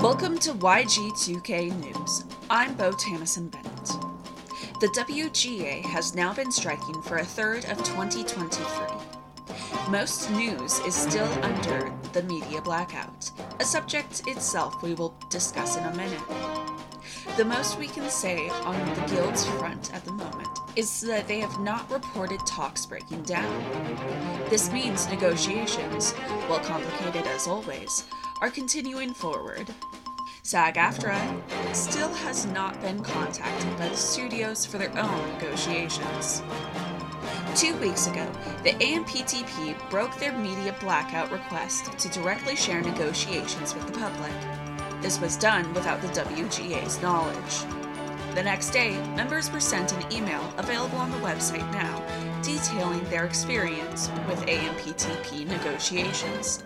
Welcome to YG2K News. I'm Bo Tamison Bennett. The WGA has now been striking for a third of 2023. Most news is still under the media blackout, a subject itself we will discuss in a minute. The most we can say on the Guild's front at the moment is that they have not reported talks breaking down. This means negotiations, while complicated as always, are continuing forward. SAG AFTRA still has not been contacted by the studios for their own negotiations. Two weeks ago, the AMPTP broke their media blackout request to directly share negotiations with the public. This was done without the WGA's knowledge. The next day, members were sent an email available on the website now detailing their experience with AMPTP negotiations.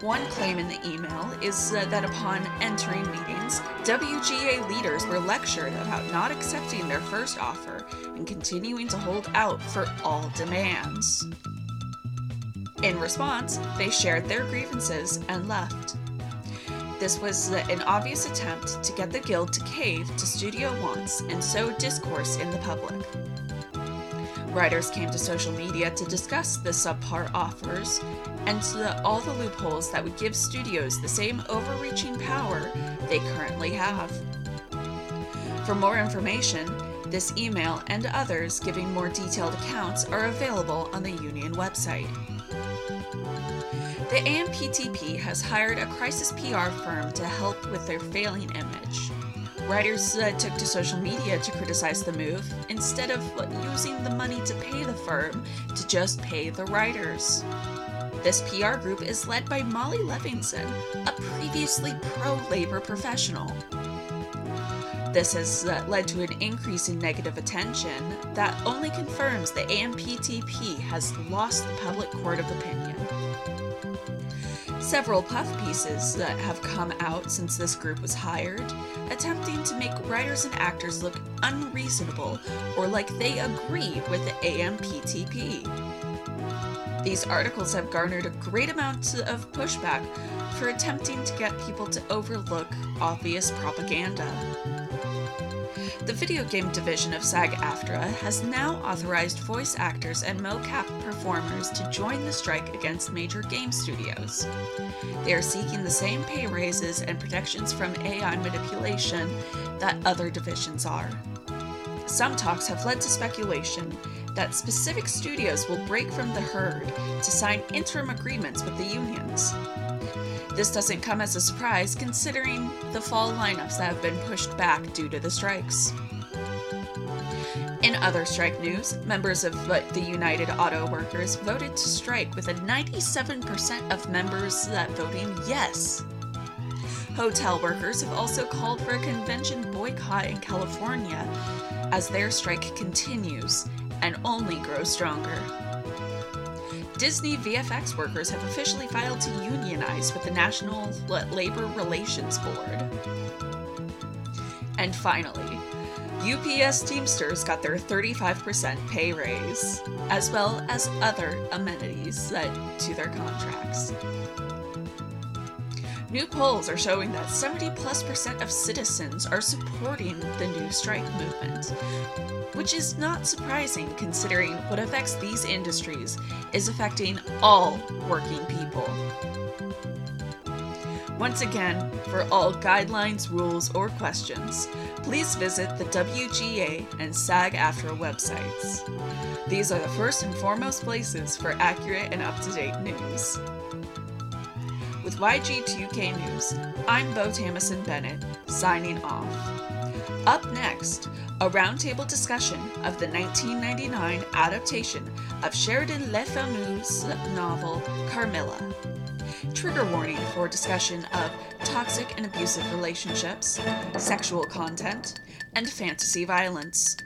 One claim in the email is uh, that upon entering meetings, WGA leaders were lectured about not accepting their first offer and continuing to hold out for all demands. In response, they shared their grievances and left. This was an obvious attempt to get the Guild to cave to studio wants and sow discourse in the public. Writers came to social media to discuss the subpar offers and the, all the loopholes that would give studios the same overreaching power they currently have. For more information, this email and others giving more detailed accounts are available on the union website. The AMPTP has hired a crisis PR firm to help with their failing image. Writers uh, took to social media to criticize the move instead of using the money to pay the firm to just pay the writers. This PR group is led by Molly Levinson, a previously pro labor professional. This has uh, led to an increase in negative attention that only confirms the AMPTP has lost the public court of opinion. Several puff pieces that have come out since this group was hired, attempting to make writers and actors look unreasonable or like they agree with the AMPTP. These articles have garnered a great amount of pushback for attempting to get people to overlook obvious propaganda. The video game division of SAG AFTRA has now authorized voice actors and mocap performers to join the strike against major game studios. They are seeking the same pay raises and protections from AI manipulation that other divisions are. Some talks have led to speculation that specific studios will break from the herd to sign interim agreements with the unions. This doesn't come as a surprise considering the fall lineups that have been pushed back due to the strikes. In other strike news, members of the United Auto Workers voted to strike with a 97% of members that voting yes. Hotel workers have also called for a convention boycott in California as their strike continues and only grows stronger. Disney VFX workers have officially filed to unionize with the National Labor Relations Board. And finally, UPS Teamsters got their 35% pay raise, as well as other amenities set to their contracts. New polls are showing that 70 plus percent of citizens are supporting the new strike movement, which is not surprising considering what affects these industries is affecting all working people. Once again, for all guidelines, rules, or questions, please visit the WGA and SAG AFTRA websites. These are the first and foremost places for accurate and up to date news. With YG2K News, I'm Bo Tamison Bennett, signing off. Up next, a roundtable discussion of the 1999 adaptation of Sheridan Le Fanu's novel Carmilla. Trigger warning for discussion of toxic and abusive relationships, sexual content, and fantasy violence.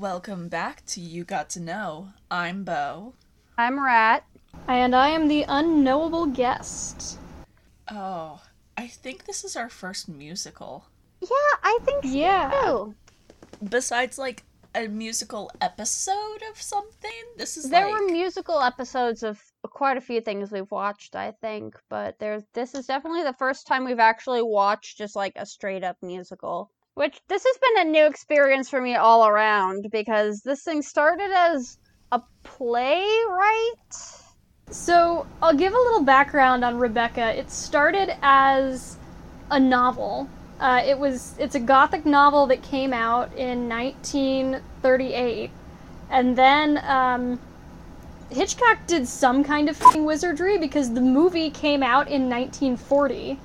Welcome back to You Got to Know. I'm Bo. I'm Rat. And I am the unknowable guest. Oh, I think this is our first musical. Yeah, I think so Yeah. too. Besides, like a musical episode of something. This is There like... were musical episodes of quite a few things we've watched, I think, but there's this is definitely the first time we've actually watched just like a straight up musical. Which this has been a new experience for me all around because this thing started as a playwright. So I'll give a little background on Rebecca. It started as a novel. Uh, it was it's a gothic novel that came out in 1938, and then um, Hitchcock did some kind of wizardry because the movie came out in 1940,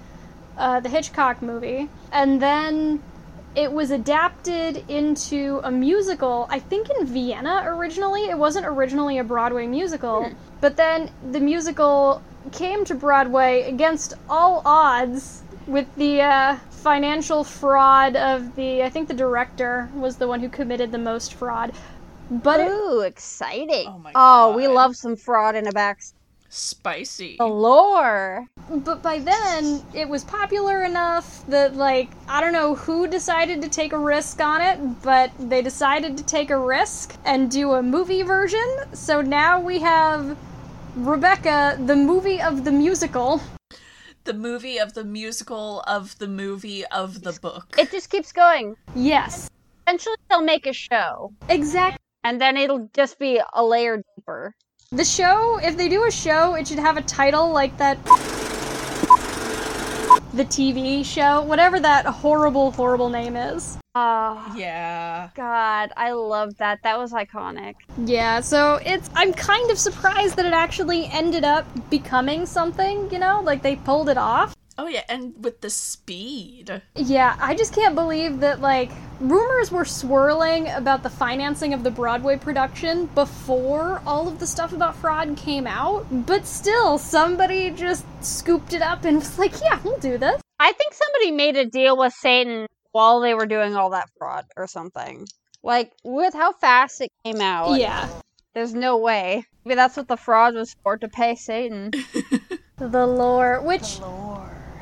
uh, the Hitchcock movie, and then it was adapted into a musical, I think in Vienna originally. It wasn't originally a Broadway musical, but then the musical came to Broadway against all odds with the uh, financial fraud of the. I think the director was the one who committed the most fraud. But it, Ooh, exciting. Oh my Oh, we love some fraud in a back spicy. galore. but by then it was popular enough that like I don't know who decided to take a risk on it, but they decided to take a risk and do a movie version. So now we have Rebecca, the movie of the musical. The movie of the musical of the movie of the book. It just keeps going. Yes, Eventually, they'll make a show, exactly. and then it'll just be a layer deeper. The show, if they do a show, it should have a title like that. The TV show, whatever that horrible, horrible name is. Oh, yeah. God, I love that. That was iconic. Yeah, so it's. I'm kind of surprised that it actually ended up becoming something, you know? Like they pulled it off. Oh yeah, and with the speed. Yeah, I just can't believe that, like, rumors were swirling about the financing of the Broadway production before all of the stuff about fraud came out, but still, somebody just scooped it up and was like, yeah, we'll do this. I think somebody made a deal with Satan while they were doing all that fraud or something. Like, with how fast it came out, Yeah. there's no way. Maybe that's what the fraud was for, to pay Satan. The lore, which.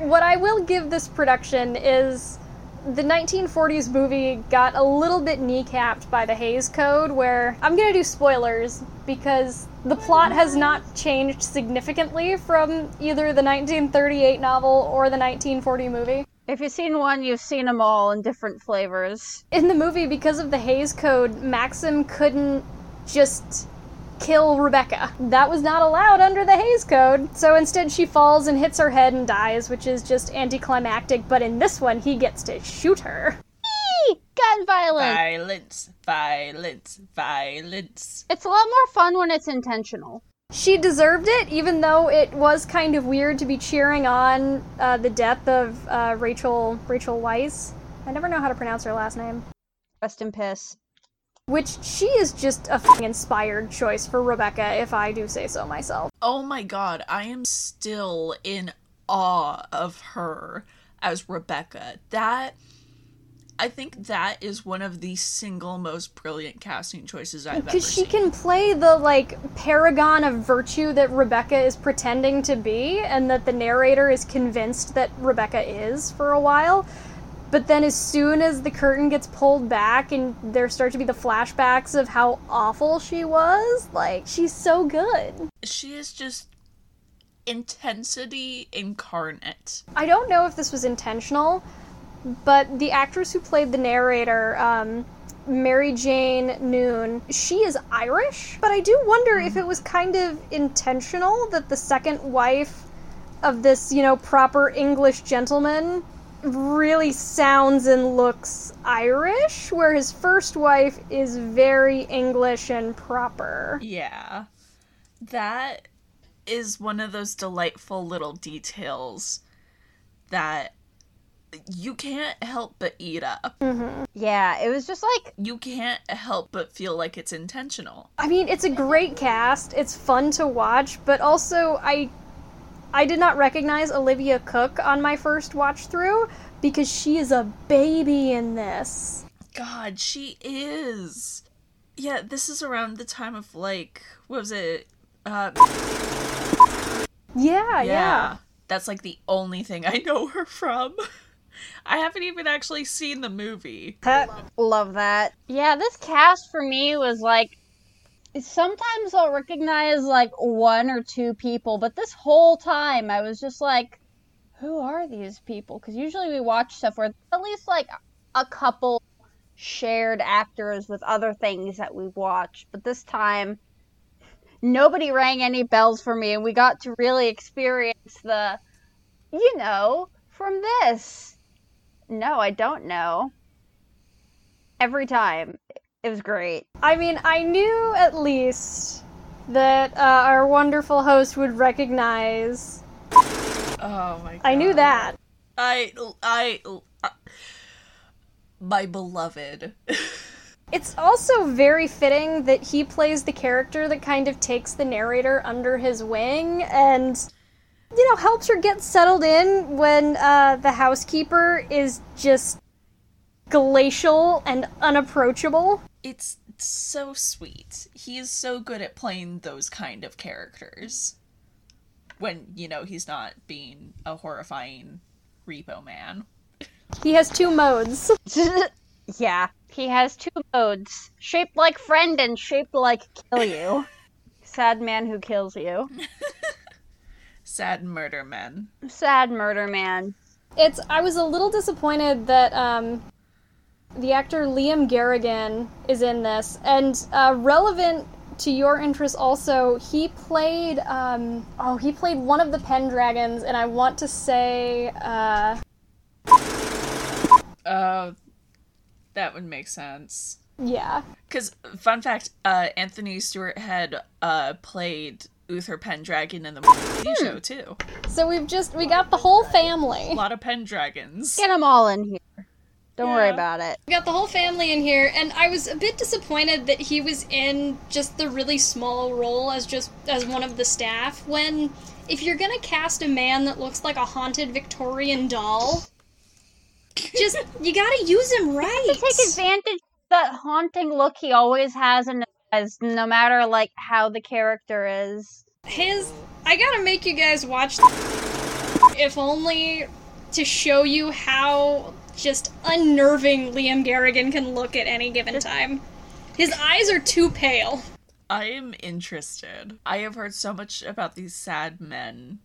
What I will give this production is the 1940s movie got a little bit kneecapped by the Hays Code, where I'm gonna do spoilers because the plot has not changed significantly from either the 1938 novel or the 1940 movie. if you've seen one, you've seen them all in different flavors. In the movie, because of the Hays Code, Maxim couldn't just kill Rebecca. That was not allowed under the Hays Code. So instead, she falls and hits her head and dies, which is just anticlimactic. But in this one, he gets to shoot her. Eee! Gun violence! Violence, violence, violence. It's a lot more fun when it's intentional. She deserved it, even though it was kind of weird to be cheering on uh, the death of uh, Rachel Rachel Weisz. I never know how to pronounce her last name. Rest in piss. Which she is just a f***ing inspired choice for Rebecca, if I do say so myself. Oh my god, I am still in awe of her as Rebecca. That I think that is one of the single most brilliant casting choices I've ever seen. Because she can play the like paragon of virtue that Rebecca is pretending to be, and that the narrator is convinced that Rebecca is for a while. But then, as soon as the curtain gets pulled back and there start to be the flashbacks of how awful she was, like, she's so good. She is just intensity incarnate. I don't know if this was intentional, but the actress who played the narrator, um, Mary Jane Noon, she is Irish. But I do wonder if it was kind of intentional that the second wife of this, you know, proper English gentleman really sounds and looks Irish, where his first wife is very English and proper. Yeah. That is one of those delightful little details that you can't help but eat up. Mm-hmm. Yeah, it was just like You can't help but feel like it's intentional. I mean, it's a great cast. It's fun to watch, but also I I did not recognize Olivia Cooke on my first watch through because she is a baby in this. God, she is. Yeah, this is around the time of like, what was it? Uh, Yeah, yeah. yeah. That's like the only thing I know her from. I haven't even actually seen the movie. Love that. Yeah, this cast for me was like sometimes I'll recognize like one or two people, but this whole time I was just like, who are these people? Because usually we watch stuff where at least like a couple shared actors with other things that we watch, but this time nobody rang any bells for me, and we got to really experience the, you know, from this. No, I don't know. Every time. It was great. I mean, I knew at least that uh, our wonderful host would recognize. Oh my god. I knew that. I I uh, my beloved. It's also very fitting that he plays the character that kind of takes the narrator under his wing and you know helps her get settled in when uh, the housekeeper is just glacial and unapproachable. It's so sweet. He is so good at playing those kind of characters. When, you know, he's not being a horrifying repo man. He has two modes. yeah, he has two modes shaped like friend and shaped like kill you. Sad man who kills you. Sad murder man. Sad murder man. It's I was a little disappointed that um the actor Liam Garrigan is in this and uh, relevant to your interest also he played um oh he played one of the Pendragons and I want to say uh Uh, that would make sense. yeah Because, fun fact, uh, Anthony Stewart had uh, played Uther Pendragon in the TV show, too. so we've just we got the whole family A lot of Pendragons. Get them all in here. Don't worry about it. We got the whole family in here, and I was a bit disappointed that he was in just the really small role as just as one of the staff. When if you're gonna cast a man that looks like a haunted Victorian doll, just you gotta use him right. Take advantage of that haunting look he always has and eyes, no matter like how the character is. His, I gotta make you guys watch. If only to show you how just unnerving Liam Garrigan can look at any given time. His eyes are too pale. I am interested. I have heard so much about these sad men,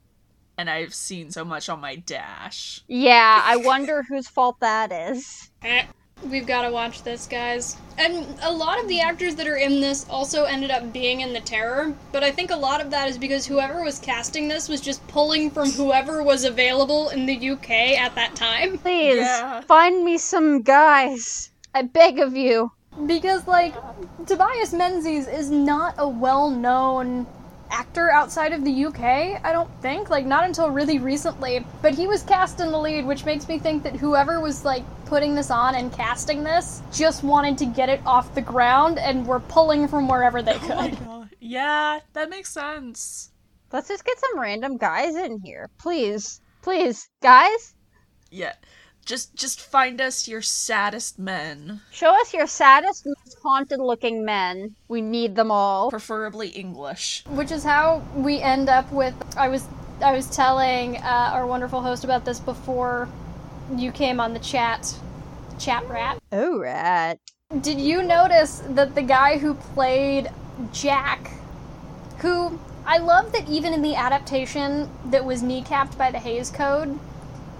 and I've seen so much on my dash. Yeah, I wonder whose fault that is. Eh, We've got to watch this, guys. And a lot of the actors that are in this also ended up being in The Terror, but I think a lot of that is because whoever was casting this was just pulling from whoever was available in the UK at that time. Please Yeah. find me some guys. I beg of you. Because, like, Tobias Menzies is not a well known actor outside of the UK, I don't think. Like, not until really recently. But he was cast in the lead, which makes me think that whoever was, like, putting this on and casting this just wanted to get it off the ground and were pulling from wherever they Oh my could. god. Yeah, that makes sense. Let's just get some random guys in here. Please. Please. Guys, Yeah. Just just find us your saddest men, show us your saddest, most haunted looking men. We need them all. preferably English. Which is how we end up with. I was I was telling uh, our wonderful host about this before you came on the chat, chat rat. Oh, rat. Did you notice that the guy who played Jack, who I love that even in the adaptation that was kneecapped by the Hays Code,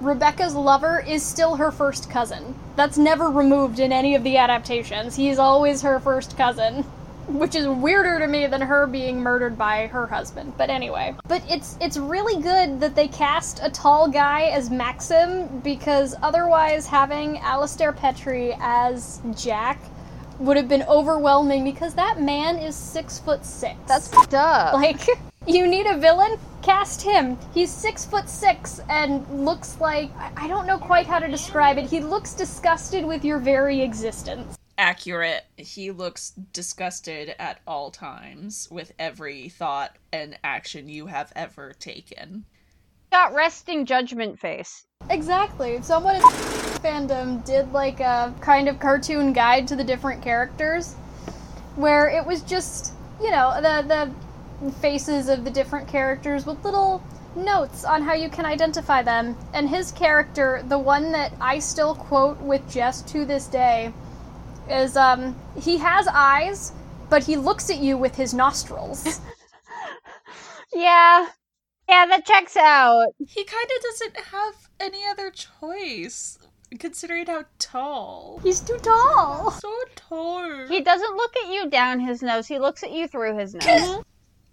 Rebecca's lover is still her first cousin. That's never removed in any of the adaptations. He's always her first cousin. Which is weirder to me than her being murdered by her husband. But anyway. But it's it's really good that they cast a tall guy as Maxim because otherwise having Alistair Petrie as Jack would have been overwhelming because that man is six foot six. That's fucked up. like you need a villain, cast him. He's six foot six and looks like I- I don't know quite how to describe it. He looks disgusted with your very existence. Accurate. He looks disgusted at all times with every thought and action you have ever taken. got resting judgment face. Exactly. Someone in fandom did like a kind of cartoon guide to the different characters where it was just, you know, the the faces of the different characters with little notes on how you can identify them. And his character, the one that I still quote with Jess to this day, is um he has eyes, but he looks at you with his nostrils. Yeah. Yeah, that checks out. He kind of doesn't have any other choice, considering how tall. He's too tall. So tall. He doesn't look at you down his nose, he looks at you through his nose.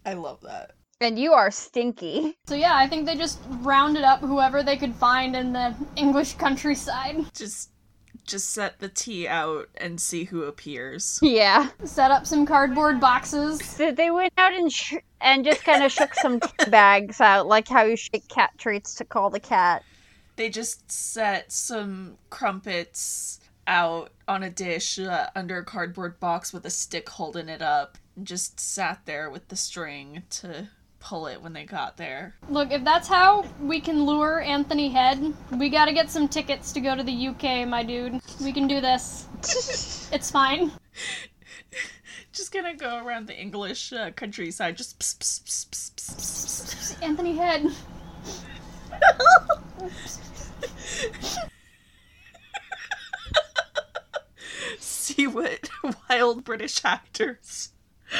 I love that. and you are stinky. So yeah, I think they just rounded up whoever they could find in the English countryside. Just, just set the tea out and see who appears. Yeah. Set up some cardboard boxes. So they went out and sh- and just kind of shook some bags out, like how you shake cat treats to call the cat. They just set some crumpets out on a dish uh, under a cardboard box with a stick holding it up. And just sat there with the string to pull it when they got there. Look, if that's how we can lure Anthony Head, we gotta get some tickets to go to the UK, my dude. We can do this. It's fine. Just gonna go around the English uh, countryside, just pss, pss, pss, pss, pss, pss, pss. Anthony Head. see what wild British actors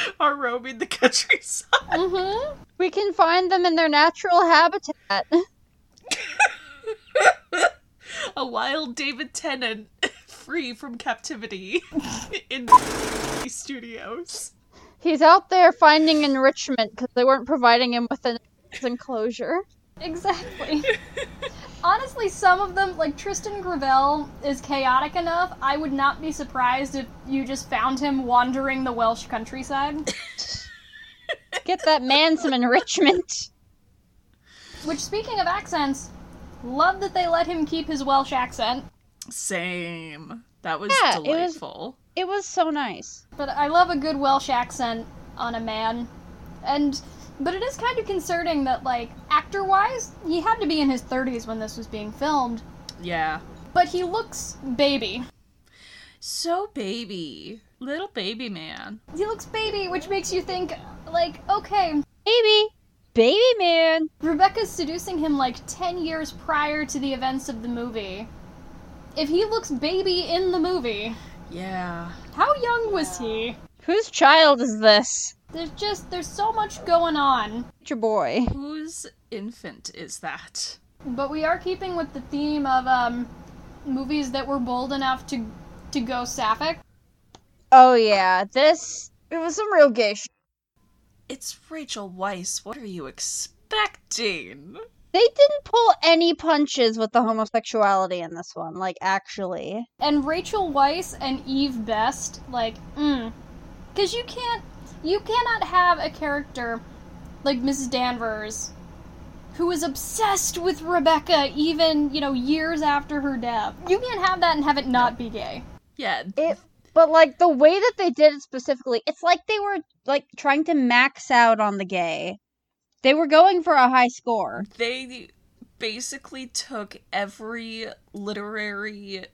are roaming the countryside. Mm-hmm. We can find them in their natural habitat. A wild David Tennant free from captivity in the studios. He's out there finding enrichment because they weren't providing him with an enclosure. Exactly. Honestly, some of them, like Tristan Gravelle, is chaotic enough. I would not be surprised if you just found him wandering the Welsh countryside. Get that man some enrichment. Which, speaking of accents, love that they let him keep his Welsh accent. Same. That was Yeah, it was- delightful. It was so nice. But I love a good Welsh accent on a man. And but it is kind of concerning that like actor-wise, he had to be in his 30s when this was being filmed, Yeah. but he looks baby. So baby. Little baby man. He looks baby, which makes you think like, okay, Baby. Baby man. Rebecca's seducing him like 10 years prior to the events of the movie. If he looks baby in the movie, Yeah. how young was he? Whose child is this? There's just there's so much going on. It's your boy. Whose infant is that? But we are keeping with the theme of um movies that were bold enough to to go sapphic. Oh yeah, this it was some real gay sh- It's Rachel Weisz. What are you expecting? They didn't pull any punches with the homosexuality in this one, like actually. And Rachel Weisz and Eve Best, like, mm. Cause you can't you cannot have a character like Mrs. Danvers who is obsessed with Rebecca even, you know, years after her death. You can't have that and have it not be gay. Yeah. It but like the way that they did it specifically, it's like they were like trying to max out on the gay. They were going for a high score. They basically took every literary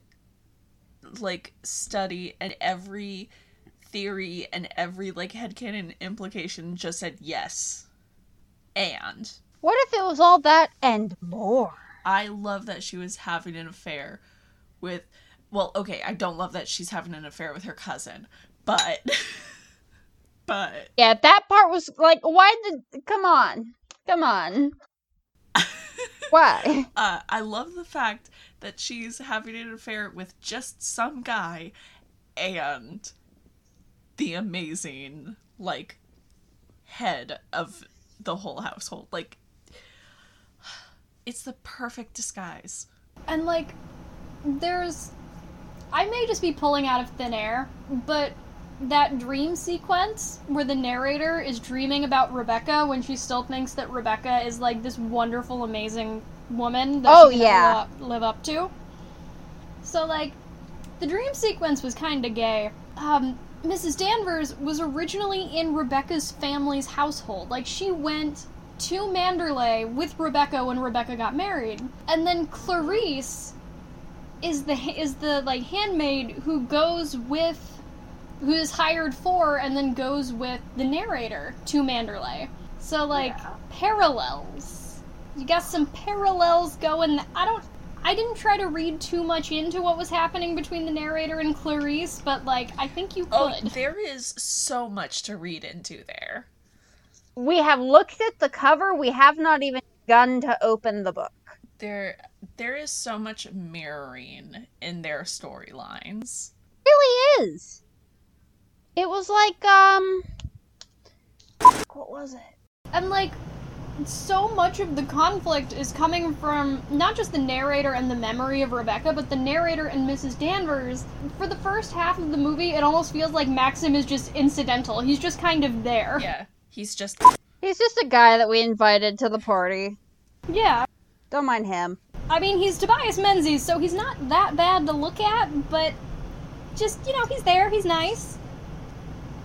like study and every theory and every like headcanon implication just said yes. And What if it was all that and more? I love that she was having an affair with well, okay, I don't love that she's having an affair with her cousin, but but Yeah, that part was like why did come on. Come on. Why? uh, I love the fact that she's having an affair with just some guy and the amazing like head of the whole household. Like it's the perfect disguise. And like there's I may just be pulling out of thin air, but that dream sequence where the narrator is dreaming about Rebecca when she still thinks that Rebecca is like this wonderful, amazing woman that Oh, she can yeah. live up- live up to. So like, the dream sequence was kind of gay. Um, Mrs. Danvers was originally in Rebecca's family's household. Like she went to Manderley with Rebecca when Rebecca got married, and then Clarice is the is the like handmaid who goes with who is hired for and then goes with the narrator to Manderley. So like parallels. you got some parallels going. I don't. I didn't try to read too much into what was happening between the narrator and Clarice, but like I think you could. Oh, could. there is so much to read into there. We have looked at the cover. We have not even begun to open the book. There there is so much mirroring in their storylines. really is. It was like um what was it? And like so much of the conflict is coming from not just the narrator and the memory of Rebecca, but the narrator and Mrs. Danvers. For the first half of the movie, it almost feels like Maxim is just incidental. He's just kind of there. Yeah, he's just He's just a guy that we invited to the party. Yeah. Don't mind him. I mean, he's Tobias Menzies, so he's not that bad to look at, but just, you know, he's there, he's nice.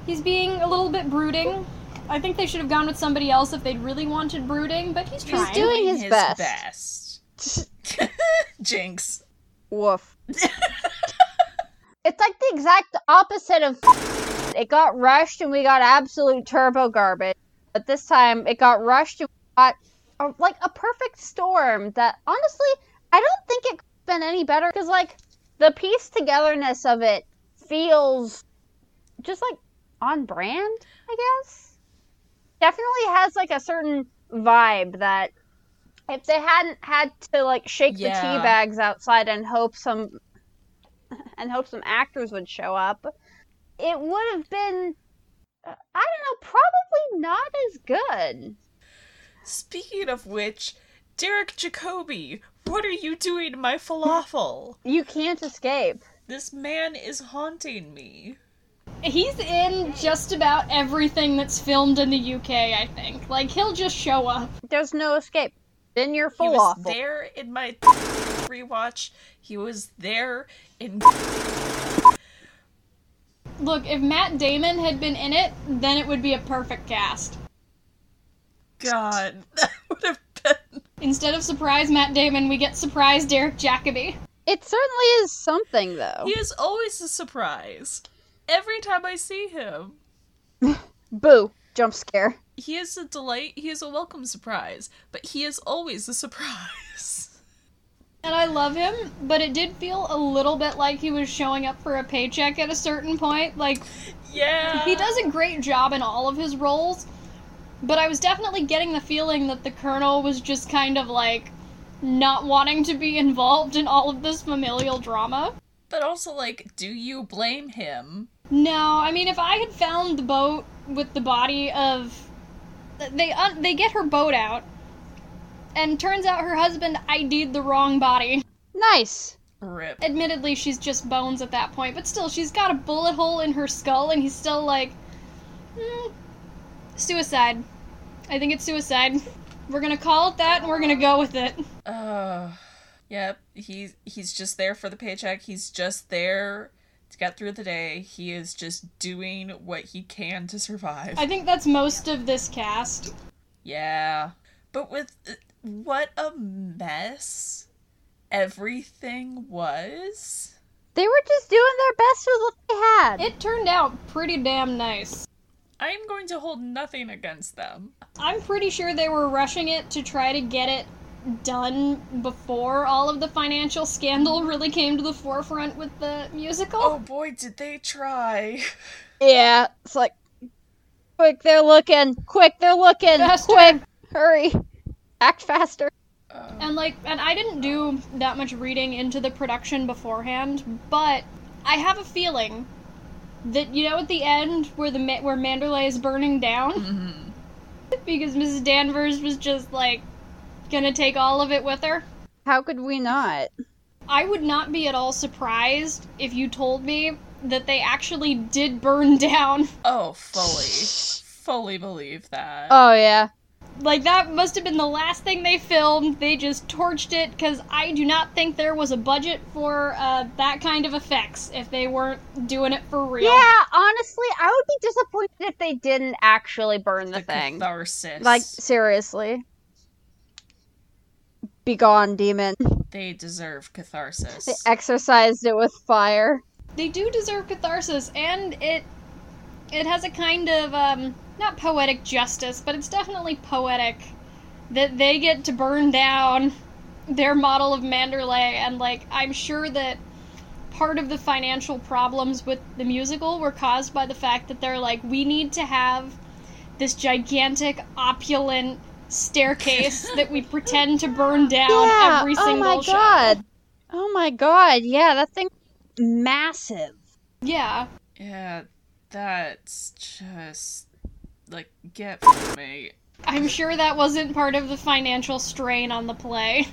He's being a little bit brooding. I think they should have gone with somebody else if they'd really wanted brooding, but he's he's trying. doing his best. best. Jinx. Woof. it's like the exact opposite of it got rushed and we got absolute turbo garbage. But this time it got rushed and we got a, like a perfect storm that honestly I don't think it could have been any better because like the piece togetherness of it feels just like on brand, I guess. Definitely has like a certain vibe that if they hadn't had to like shake the tea bags outside and hope some and hope some actors would show up, it would have been uh, I don't know, probably not as good. Speaking of which, Derek Jacobi, what are you doing my falafel? You can't escape. This man is haunting me. He's in just about everything that's filmed in the UK, I think. Like, he'll just show up. There's no escape. Then you're full He was awful. there in my rewatch. He was there in Look, if Matt Damon had been in it, then it would be a perfect cast. God. That would have been Instead of surprise Matt Damon, we get surprise Derek Jacobi. It certainly is something though. He is always a surprise. Every time I see him, Boo. Jump scare. he is a delight. He is a welcome surprise, but he is always a surprise. And I love him, but it did feel a little bit like he was showing up for a paycheck at a certain point. Like, Yeah. he does a great job in all of his roles, but I was definitely getting the feeling that the Colonel was just kind of like not wanting to be involved in all of this familial drama. But also, like, do you blame him? No, I mean, if I had found the boat with the body of. They, un- they get her boat out, and turns out her husband ID'd the wrong body. Nice. Rip. Admittedly, she's just bones at that point, but still, she's got a bullet hole in her skull, and he's still like, hmm, suicide. I think it's suicide. We're gonna call it that, and we're gonna go with it. Uh, yep. He's he's just there for the paycheck. He's just there to get through the day. He is just doing what he can to survive. I think that's most of this cast. Yeah. But with what a mess everything was. They were just doing their best with what they had. It turned out pretty damn nice. I am going to hold nothing against them. I'm pretty sure they were rushing it to try to get it done before all of the financial scandal really came to the forefront with the musical. Oh boy, did they try. yeah, it's like, quick, they're looking. Quick, they're looking. Faster. Quick, hurry. Act faster. Um, And like, and I didn't do that much reading into the production beforehand, but I have a feeling that you know at the end where the where Manderley is burning down mhm. because Mrs. Danvers was just like gonna take all of it with her. How could we not? I would not be at all surprised if you told me that they actually did burn down. Oh, fully. fully believe that. Oh, yeah. Like that must have been the last thing they filmed. They just torched it because I do not think there was a budget for uh, that kind of effects if they weren't doing it for real. Yeah, honestly, I would be disappointed if they didn't actually burn the, the thing. catharsis. Like, seriously. Be gone, demon. they deserve catharsis. They exorcised it with fire. They do deserve catharsis, and it it has a kind of um, not poetic justice, but it's definitely poetic that they get to burn down their model of Manderley, and like I'm sure that part of the financial problems with the musical were caused by the fact that they're like, we need to have this gigantic, opulent staircase that we pretend to burn down yeah. every oh single my show. god. Oh my god. Yeah, that thing massive. Yeah. Yeah, that's just like get me. I'm sure that wasn't part of the financial strain on the play.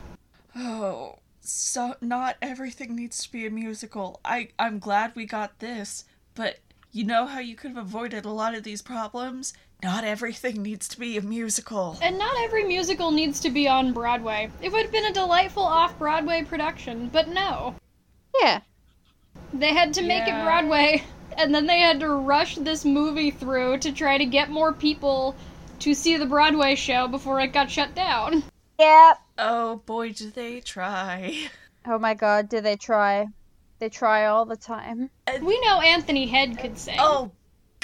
Oh, so not everything needs to be a musical. I I'm glad we got this, but you know how you could have avoided a lot of these problems? Not everything needs to be a musical. And not every musical needs to be on Broadway. It would have been a delightful off Broadway production, but no. Yeah. They had to make it Broadway, and then they had to rush this movie through to try to get more people to see the Broadway show before it got shut down. Yep. Oh boy, do they try. Oh my god, do they try? They try all the time. Uh, we know Anthony Head could sing. Oh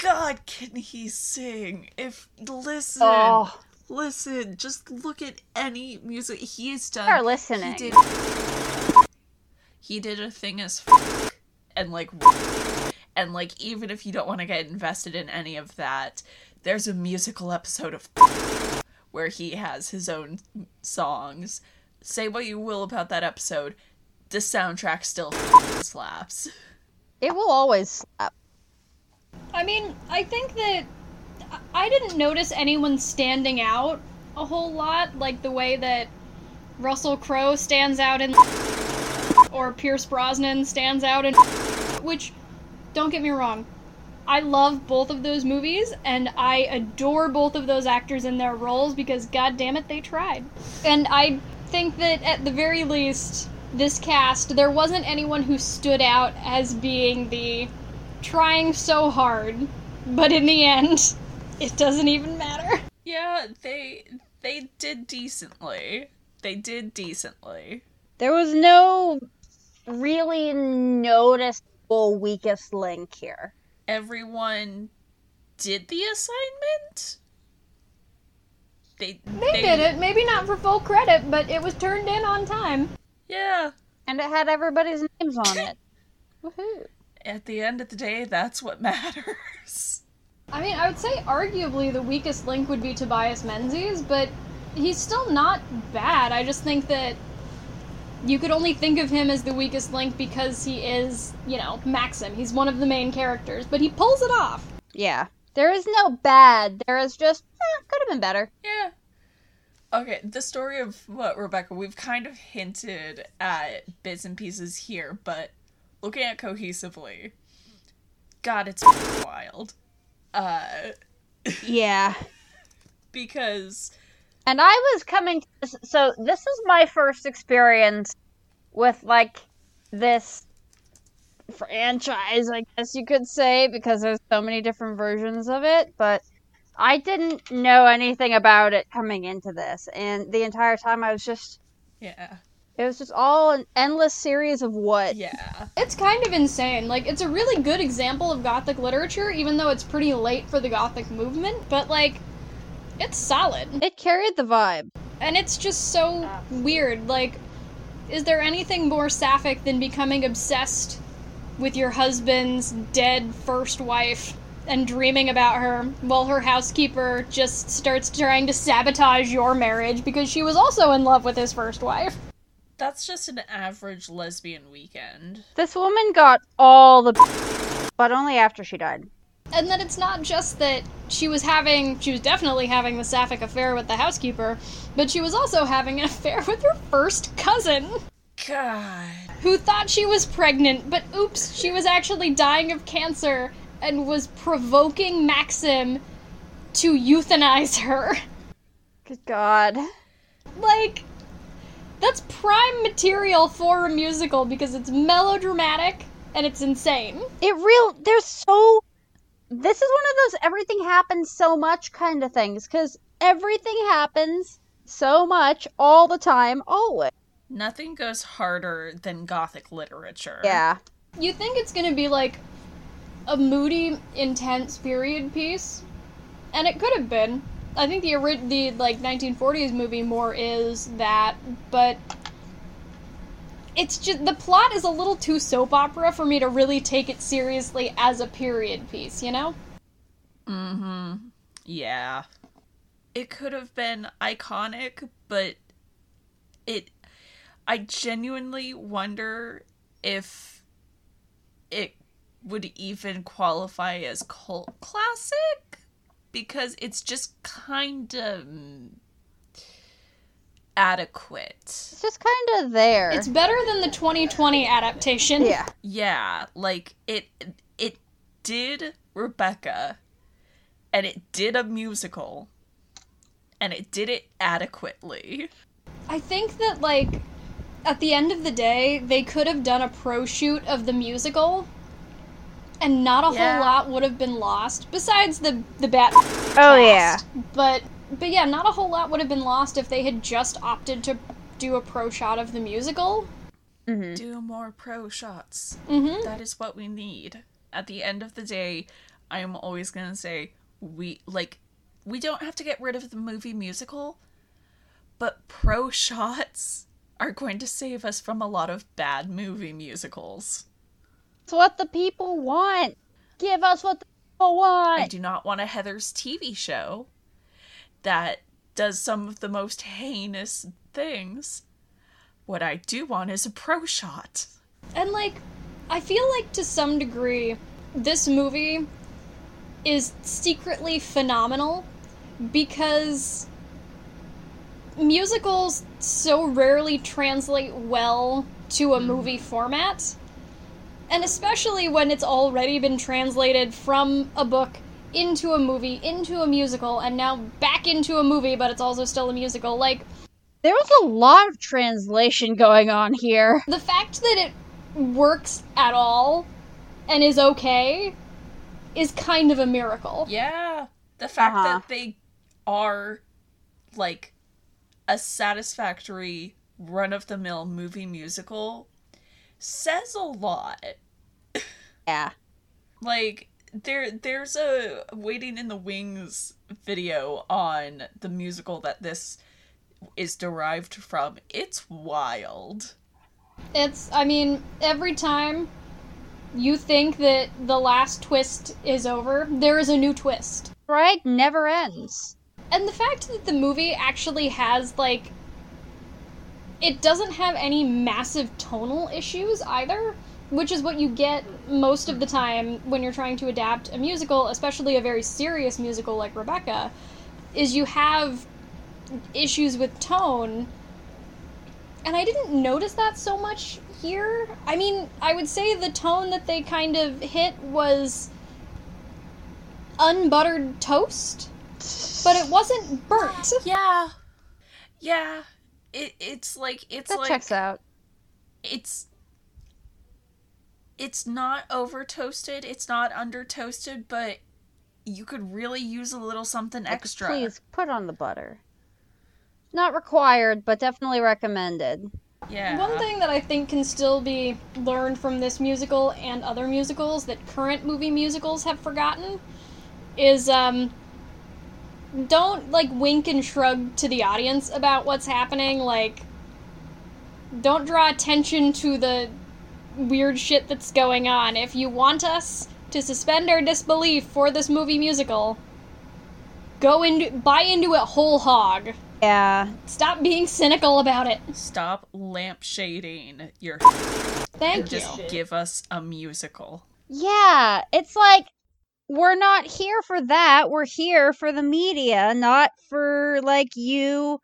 god, can he sing? If listen. Oh, Listen, just look at any music he's done. they're listening. He did. He did a thing as f- and like and like even if you don't want to get invested in any of that, there's a musical episode of where he has his own songs. Say what you will about that episode, the soundtrack still slaps. It will always slap. I mean, I think that I- didn't notice anyone standing out a whole lot, like the way that Russell Crowe stands out in, or Pierce Brosnan stands out in, which, don't get me wrong, I love both of those movies, and I adore both of those actors in their roles because, god damn it, they tried. And I think that at the very least, this cast, there wasn't anyone who stood out as being the trying so hard, but in the end, it doesn't even matter. Yeah, they they did decently. They did decently. There was no really noticeable weakest link here. Everyone did the assignment. They They did it, maybe not for full credit, but it was turned in on time. Yeah. And it had everybody's names on it. Woohoo. At the end of the day, that's what matters. I mean, I would say arguably the weakest link would be Tobias Menzies, but he's still not bad. I just think that you could only think of him as the weakest link because he is, you know, Maxim. He's one of the main characters, but he pulls it off. Yeah. There is no bad. There is just, eh, could have been better. Yeah. Okay, the story of what Rebecca, we've kind of hinted at bits and pieces here, but looking at cohesively, God, it's wild. Uh, Yeah. because And I was coming to this, so this is my first experience with like this franchise, I guess you could say, because there's so many different versions of it, but I didn't know anything about it coming into this, and the entire time I was just yeah, it was just all an endless series of what. yeah, It's kind of insane. Like, it's a really good example of Gothic literature, even though it's pretty late for the Gothic movement, but, like, it's solid. It carried the vibe. And it's just so weird. Like, is there anything more sapphic than becoming obsessed with your husband's dead first wife and dreaming about her while her housekeeper just starts trying to sabotage your marriage because she was also in love with his first wife? That's just an average lesbian weekend. This woman got all the but only after she died. And then it's not just that she was having, she was definitely having the sapphic affair with the housekeeper, but she was also having an affair with her first cousin. God, who thought she was pregnant, but oops, she was actually dying of cancer and was provoking Maxim to euthanize her. Good God. Like, that's prime material for a musical because it's melodramatic and it's insane. It real there's so this is one of those everything happens so much kind of things cuz everything happens so much all the time always. nothing goes harder than gothic literature. Yeah. You think it's gonna be like a moody, intense period piece, and it could have been, I think the the like 1940s movie more is that, but it's just the plot is a little too soap opera for me to really take it seriously as a period piece, you know? Mm-hmm. Yeah. It could have been iconic, but it I genuinely wonder if it would even qualify as cult classic because it's just kind of adequate. It's just kind of there. It's better than the 2020 adaptation. yeah. Yeah, like it it did Rebecca and it did a musical and it did it adequately. I think that like at the end of the day, they could have done a pro shoot of the musical and not a Yeah. whole lot would have been lost besides the the bat Oh yeah. But but yeah, not a whole lot would have been lost if they had just opted to do a pro shot of the musical. hmm Do more pro shots. Mhm. That is what we need. At the end of the day, I am always going to say we like we don't have to get rid of the movie musical, but pro shots are going to save us from a lot of bad movie musicals. It's what the people want. Give us what the people want. I do not want a Heathers TV show that does some of the most heinous things. What I do want is a pro shot. And like I feel like to some degree this movie is secretly phenomenal because musicals so rarely translate well to a hmm. movie format. And especially when it's already been translated from a book into a movie, into a musical, and now back into a movie, but it's also still a musical. Like, There was a lot of translation going on here. the fact that it works at all and is okay is kind of a miracle. Yeah. The fact Uh-huh. that they are like a satisfactory run of the mill movie musical says a lot. Yeah. Like there there's a waiting in the wings video on the musical that this is derived from. It's wild. It's, I mean, every time you think that the last twist is over, there is a new twist. Right? Never ends. And the fact that the movie actually has, like, it doesn't have any massive tonal issues either, which is what you get most of the time when you're trying to adapt a musical, especially a very serious musical like Rebecca, is you have issues with tone. And I didn't notice that so much here. I mean, I would say the tone that they kind of hit was unbuttered toast, but it wasn't burnt. Yeah. Yeah. It it's like it's That like checks out. it's it's not over toasted, it's not under toasted, but you could really use a little something extra. Please put on the butter. Not required, but definitely recommended. Yeah. One thing that I think can still be learned from this musical and other musicals that current movie musicals have forgotten is um don't like wink and shrug to the audience about what's happening like don't draw attention to the weird shit that's going on. If you want us to suspend our disbelief for this movie musical, go into buy into it whole hog. Yeah. Stop being cynical about it. Stop lampshading your Thank and you. just give us a musical. Yeah. It's like we're not here for that. We're here for the media, not for like you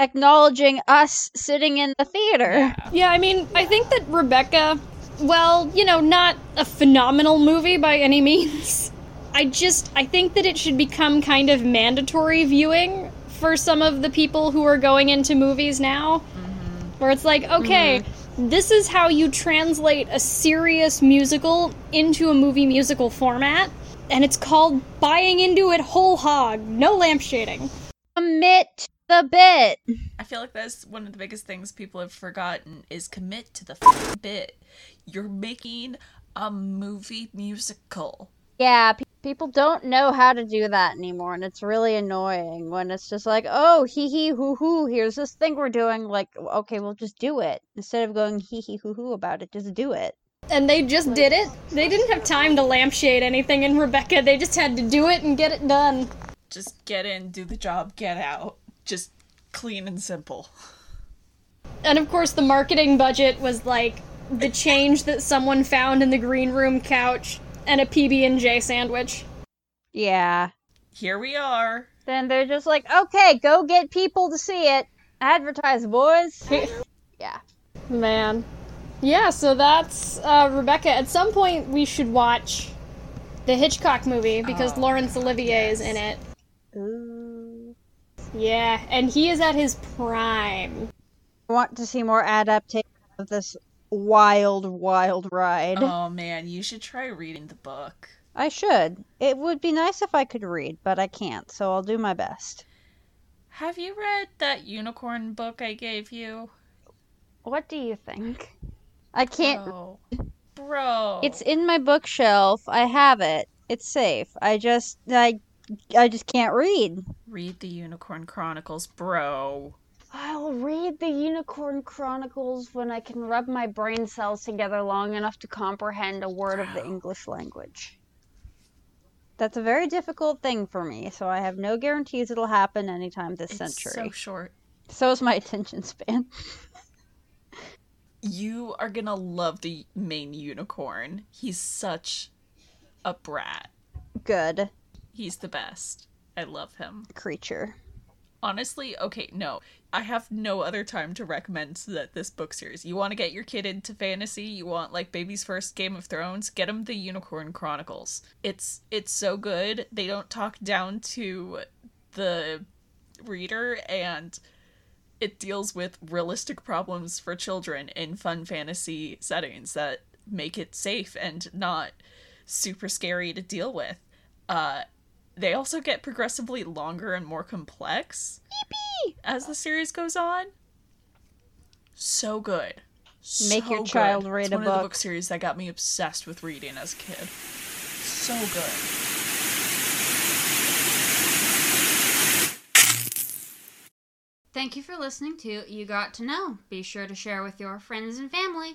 acknowledging us sitting in the theater. Yeah, I mean, I think that Rebecca, well, you know, not a phenomenal movie by any means. I just, I think that it should become kind of mandatory viewing for some of the people who are going into movies now. Mm-hmm. Where it's like, okay, mm-hmm. this is how you translate a serious musical into a movie musical format, and it's called buying into it whole hog, no lampshading. Commit the bit. I feel like that's one of the biggest things people have forgotten is commit to the f- bit. You're making a movie musical. Yeah, pe- People don't know how to do that anymore, and it's really annoying when it's just like, oh, hee hee hoo hoo, here's this thing we're doing. Like, okay, we'll just do it. Instead of going hee hee hoo hoo about it, just do it. And they just did it. They didn't have time to lampshade anything in Rebecca. They just had to do it and get it done. Just get in, do the job, get out. Just clean and simple. And of course, the marketing budget was like the change that someone found in the green room couch and a PB and J sandwich. Yeah. Here we are. Then they're just like, okay, go get people to see it. Advertise, boys. yeah. Man. Yeah, so that's uh, Rebecca. At some point, we should watch the Hitchcock movie because Oh, Laurence Olivier is in it. Ooh. Yeah, and he is at his prime. I want to see more adaptation of this wild, wild ride. Oh man, you should try reading the book. I should. It would be nice if I could read, but I can't, so I'll do my best. Have you read that unicorn book I gave you? What do you think? I can't. Bro. Bro. It's in my bookshelf. I have it. It's safe. I just I I just can't read. Read the Unicorn Chronicles, bro. I'll read the Unicorn Chronicles when I can rub my brain cells together long enough to comprehend a word of the English language. That's a very difficult thing for me, so I have no guarantees it'll happen anytime this century. It's century. so short. So is my attention span. You are gonna love the main unicorn. He's such a brat. Good He's the best. I love him. creature. Honestly, okay, no. I have no other time to recommend that this book series. You want to get your kid into fantasy, you want like baby's first Game of Thrones, get him the Unicorn Chronicles. It's it's so good. They don't talk down to the reader and it deals with realistic problems for children in fun fantasy settings that make it safe and not super scary to deal with. Uh they also get progressively longer and more complex as the series goes on. So good. Make So your good. child read it's a one of the book. book series that got me obsessed with reading as a kid. So good. Thank you for listening to You Got to Know. Be sure to share with your friends and family.